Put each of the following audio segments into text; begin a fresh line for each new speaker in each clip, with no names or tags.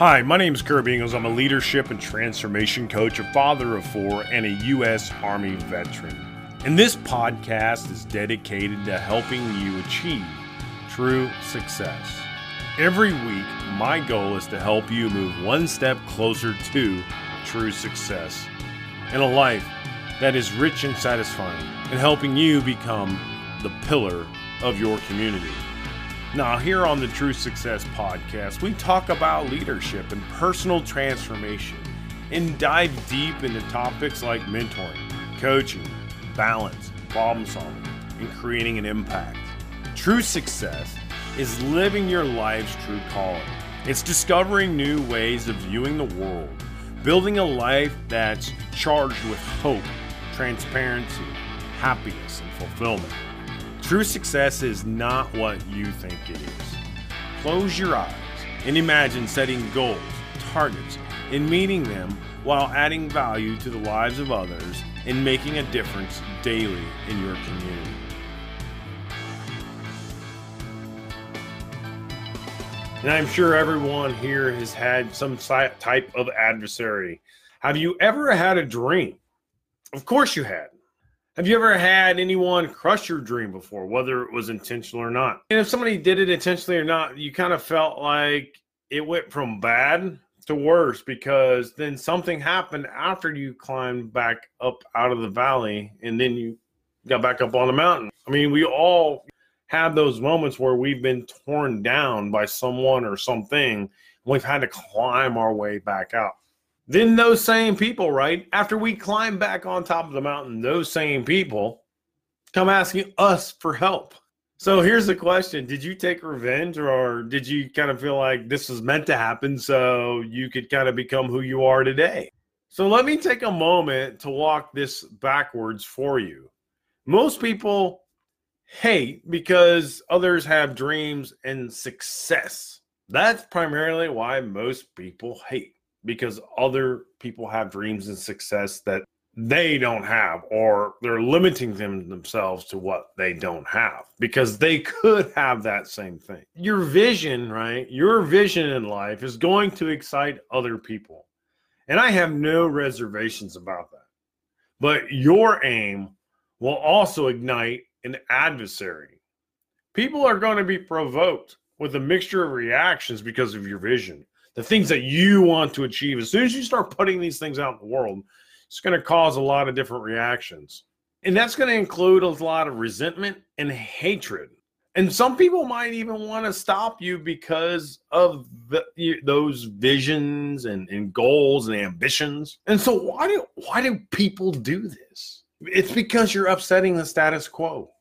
Hi, my name is Kirby Ingles. I'm a leadership and transformation coach, a father of four, and a U.S. Army veteran. And this podcast is dedicated to helping you achieve true success. Every week, my goal is to help you move one step closer to true success in a life that is rich and satisfying, and helping you become the pillar of your community. Now, here on the True Success Podcast, we talk about leadership and personal transformation and dive deep into topics like mentoring, coaching, balance, problem solving, and creating an impact. True success is living your life's true calling. It's discovering new ways of viewing the world, building a life that's charged with hope, transparency, happiness, and fulfillment. True success is not what you think it is. Close your eyes and imagine setting goals, targets, and meeting them while adding value to the lives of others and making a difference daily in your community. And I'm sure everyone here has had some type of adversary. Have you ever had a dream? Of course you had. Have you ever had anyone crush your dream before, whether it was intentional or not? And if somebody did it intentionally or not, you kind of felt like it went from bad to worse because then something happened after you climbed back up out of the valley and then you got back up on the mountain. I mean, we all have those moments where we've been torn down by someone or something. And we've had to climb our way back out. Then those same people, right? After we climb back on top of the mountain, those same people come asking us for help. So here's the question Did you take revenge or did you kind of feel like this was meant to happen so you could kind of become who you are today? So let me take a moment to walk this backwards for you. Most people hate because others have dreams and success. That's primarily why most people hate because other people have dreams and success that they don't have or they're limiting them themselves to what they don't have because they could have that same thing. Your vision, right? Your vision in life is going to excite other people. And I have no reservations about that. But your aim will also ignite an adversary. People are going to be provoked with a mixture of reactions because of your vision the things that you want to achieve. As soon as you start putting these things out in the world, it's going to cause a lot of different reactions. And that's going to include a lot of resentment and hatred. And some people might even want to stop you because of the, those visions and, and goals and ambitions. And so why do why do people do this? It's because you're upsetting the status quo.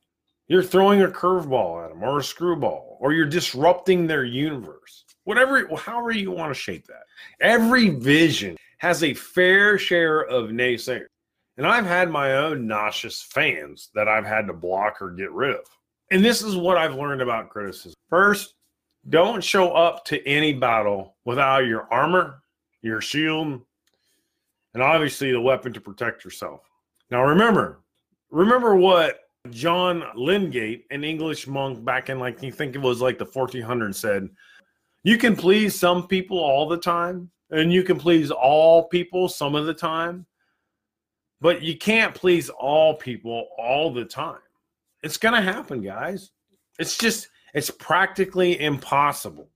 You're throwing a curveball at them or a screwball, or you're disrupting their universe whatever, however you want to shape that. Every vision has a fair share of naysayers. And I've had my own nauseous fans that I've had to block or get rid of. And this is what I've learned about criticism. First, don't show up to any battle without your armor, your shield, and obviously the weapon to protect yourself. Now remember, remember what John Lydgate, an English monk back in like you think it was like the 1400s said, you can please some people all the time, and you can please all people some of the time, but you can't please all people all the time. It's going to happen, guys. It's just, it's practically impossible.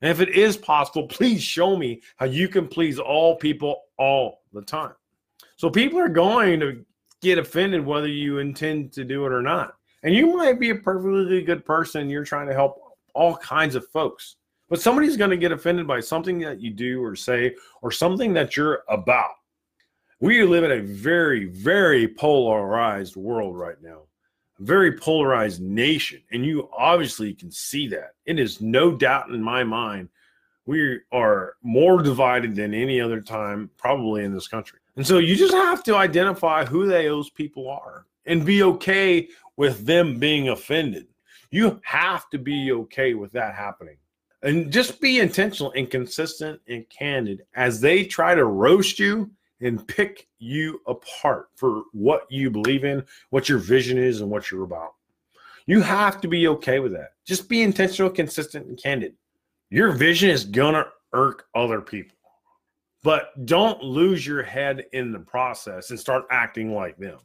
And if it is possible, please show me how you can please all people all the time. So people are going to get offended whether you intend to do it or not. And you might be a perfectly good person. You're trying to help all kinds of folks. But somebody's going to get offended by something that you do or say or something that you're about. We live in a very, very polarized world right now, a very polarized nation. And you obviously can see that. It is no doubt in my mind we are more divided than any other time, probably in this country. And so you just have to identify who those people are and be okay with them being offended. You have to be okay with that happening and just be intentional and consistent and candid as they try to roast you and pick you apart for what you believe in, what your vision is, and what you're about. You have to be okay with that. Just be intentional, consistent, and candid. Your vision is gonna irk other people. But don't lose your head in the process and start acting like them.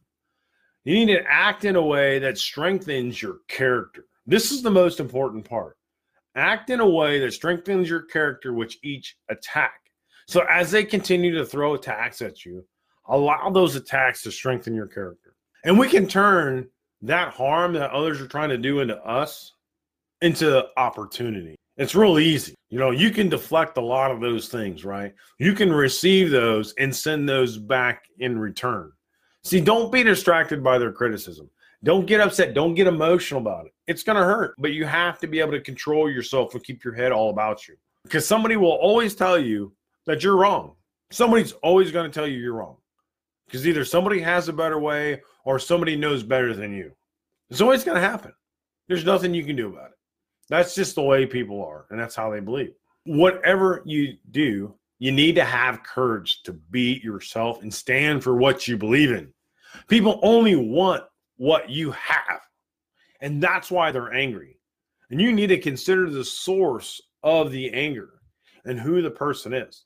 You need to act in a way that strengthens your character. This is the most important part. Act in a way that strengthens your character with each attack. So as they continue to throw attacks at you, allow those attacks to strengthen your character. And we can turn that harm that others are trying to do into us into opportunity. It's real easy. You know, you can deflect a lot of those things, right? You can receive those and send those back in return. See, don't be distracted by their criticism. Don't get upset. Don't get emotional about it. It's going to hurt, but you have to be able to control yourself and keep your head all about you because somebody will always tell you that you're wrong. Somebody's always going to tell you you're wrong because either somebody has a better way or somebody knows better than you. It's always going to happen. There's nothing you can do about it. That's just the way people are, and that's how they believe. Whatever you do, you need to have courage to be yourself and stand for what you believe in. People only want what you have, and that's why they're angry. And you need to consider the source of the anger and who the person is.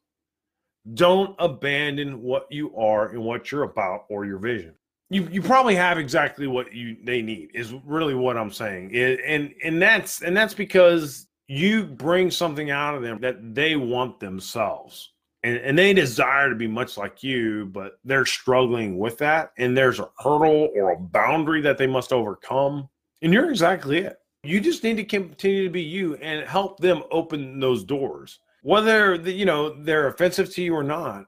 Don't abandon what you are and what you're about or your vision you you probably have exactly what you they need is really what I'm saying. It, and and that's and that's because you bring something out of them that they want themselves. And, and they desire to be much like you, but they're struggling with that. And there's a hurdle or a boundary that they must overcome. And you're exactly it. You just need to continue to be you and help them open those doors. Whether you know they're offensive to you or not,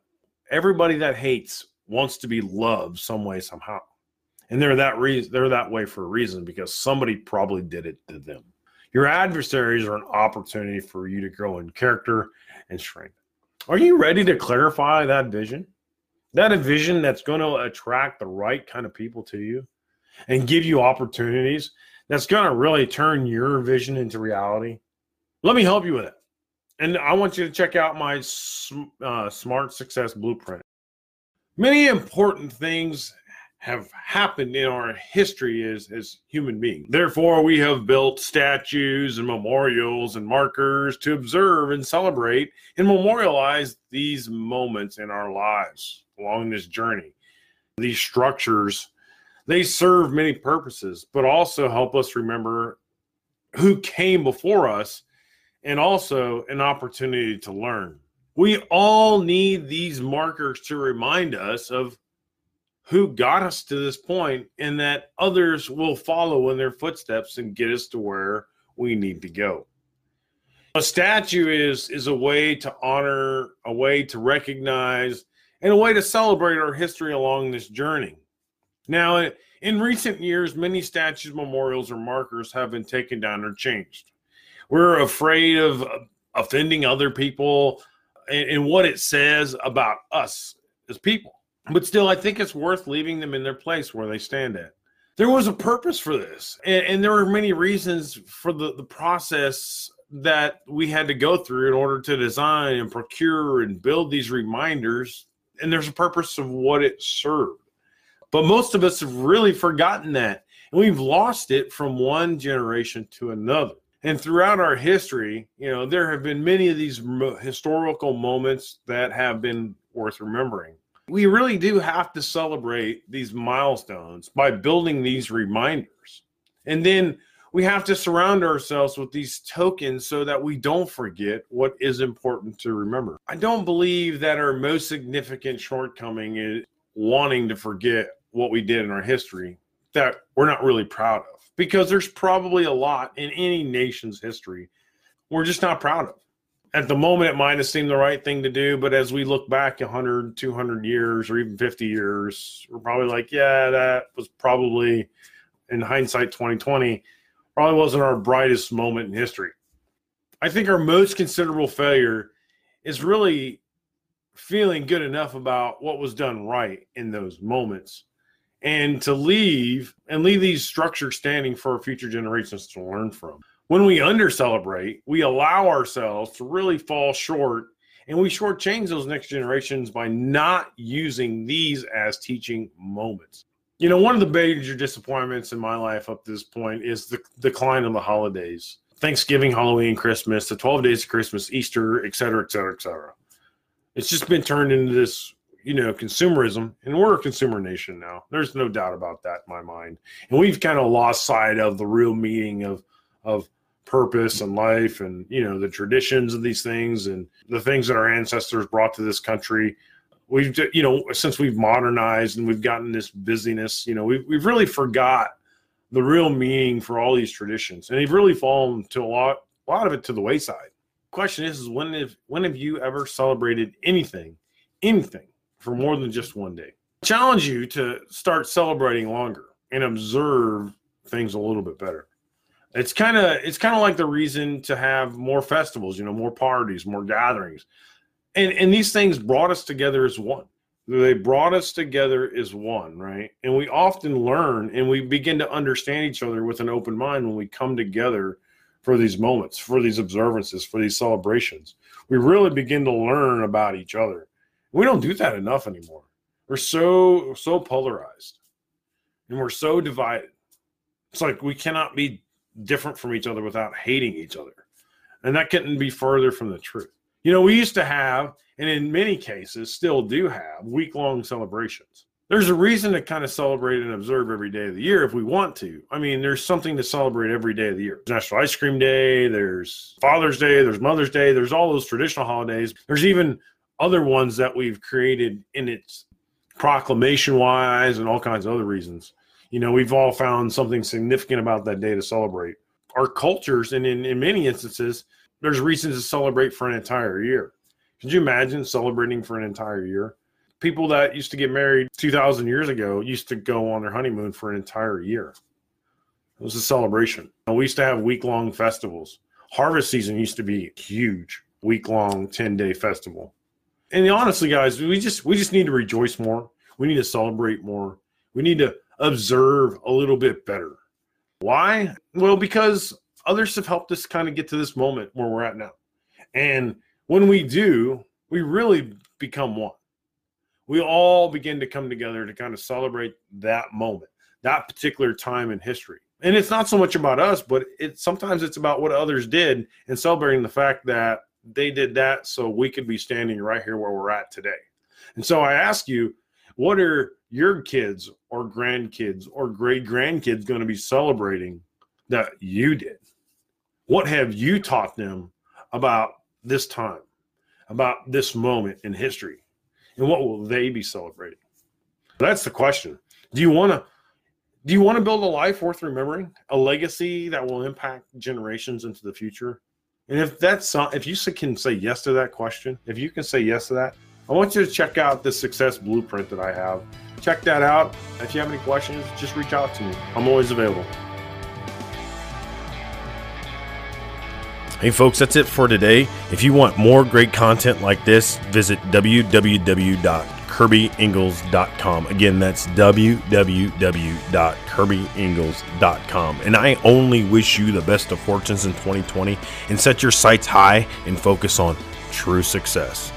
everybody that hates wants to be loved some way somehow and they're that reason they're that way for a reason because somebody probably did it to them your adversaries are an opportunity for you to grow in character and strength are you ready to clarify that vision? That a vision that's going to attract the right kind of people to you and give you opportunities that's going to really turn your vision into reality? Let me help you with it. And i want you to check out my uh, smart success blueprint. Many important things have happened in our history as, as human beings. Therefore, we have built statues and memorials and markers to observe and celebrate and memorialize these moments in our lives along this journey. These structures, they serve many purposes, but also help us remember who came before us and also an opportunity to learn we all need these markers to remind us of who got us to this point and that others will follow in their footsteps and get us to where we need to go. A statue is is a way to honor, a way to recognize, and a way to celebrate our history along this journey. Now, in recent years, many statues, memorials, or markers have been taken down or changed. We're afraid of offending other people, and, and what it says about us as people. But still, I think it's worth leaving them in their place where they stand at. There was a purpose for this, and, and there were many reasons for the, the process that we had to go through in order to design and procure and build these reminders. And there's a purpose of what it served. But most of us have really forgotten that. And we've lost it from one generation to another. And throughout our history, you know, there have been many of these historical moments that have been worth remembering. We really do have to celebrate these milestones by building these reminders. And then we have to surround ourselves with these tokens so that we don't forget what is important to remember. I don't believe that our most significant shortcoming is wanting to forget what we did in our history that we're not really proud of because there's probably a lot in any nation's history we're just not proud of. At the moment, it might have seemed the right thing to do, but as we look back 100, 200 years, or even 50 years, we're probably like, yeah, that was probably, in hindsight 2020, probably wasn't our brightest moment in history. I think our most considerable failure is really feeling good enough about what was done right in those moments and to leave and leave these structures standing for future generations to learn from. When we under celebrate, we allow ourselves to really fall short and we shortchange those next generations by not using these as teaching moments. You know, one of the major disappointments in my life up to this point is the decline of the holidays. Thanksgiving, Halloween, Christmas, the 12 days of Christmas, Easter, et cetera, et cetera, et cetera. It's just been turned into this, you know, consumerism, and we're a consumer nation now. There's no doubt about that in my mind. And we've kind of lost sight of the real meaning of of purpose and life and you know the traditions of these things and the things that our ancestors brought to this country. We've you know since we've modernized and we've gotten this busyness you know we've, we've really forgot the real meaning for all these traditions. And they've really fallen to a lot a lot of it to the wayside. Question is, is when have when have you ever celebrated anything anything for more than just one day? I challenge you to start celebrating longer and observe things a little bit better it's kind of it's kind of like the reason to have more festivals you know more parties more gatherings. And and these things brought us together as one. They brought us together as one right? And we often learn and we begin to understand each other with an open mind when we come together for these moments for these observances for these celebrations. We really begin to learn about each other. We don't do that enough anymore. We're so so polarized and we're so divided. It's like we cannot be different from each other without hating each other and that couldn't be further from the truth you know, we used to have, and in many cases still do have, week long celebrations. There's a reason to kind of celebrate and observe every day of the year if we want to. I mean, there's something to celebrate every day of the year. National Ice Cream Day, there's Father's Day, there's Mother's Day, there's all those traditional holidays. There's even other ones that we've created in its proclamation wise and all kinds of other reasons. You know, we've all found something significant about that day to celebrate. Our cultures, and in, in many instances, there's reasons to celebrate for an entire year. Could you imagine celebrating for an entire year? People that used to get married 2,000 years ago used to go on their honeymoon for an entire year. It was a celebration. We used to have week long festivals. Harvest season used to be huge, week long, 10 day festival. And honestly, guys, we just we just need to rejoice more. We need to celebrate more. We need to observe a little bit better. Why? Well, because others have helped us kind of get to this moment where we're at now. And when we do, we really become one. We all begin to come together to kind of celebrate that moment, that particular time in history. And it's not so much about us, but it sometimes it's about what others did and celebrating the fact that they did that so we could be standing right here where we're at today. And so I ask you, what are your kids or grandkids or great grandkids going to be celebrating that you did? What have you taught them about this time, about this moment in history? And what will they be celebrating? That's the question. Do you want to do you want to build a life worth remembering, a legacy that will impact generations into the future? And if that's if you can say yes to that question, if you can say yes to that, I want you to check out the success blueprint that I have. Check that out. If you have any questions, just reach out to me. I'm always available. Hey, folks, that's it for today. If you want more great content like this, visit www.kirbyingalls.com. Again, that's www.kirbyingalls.com. And I only wish you the best of fortunes in 2020 and set your sights high and focus on true success.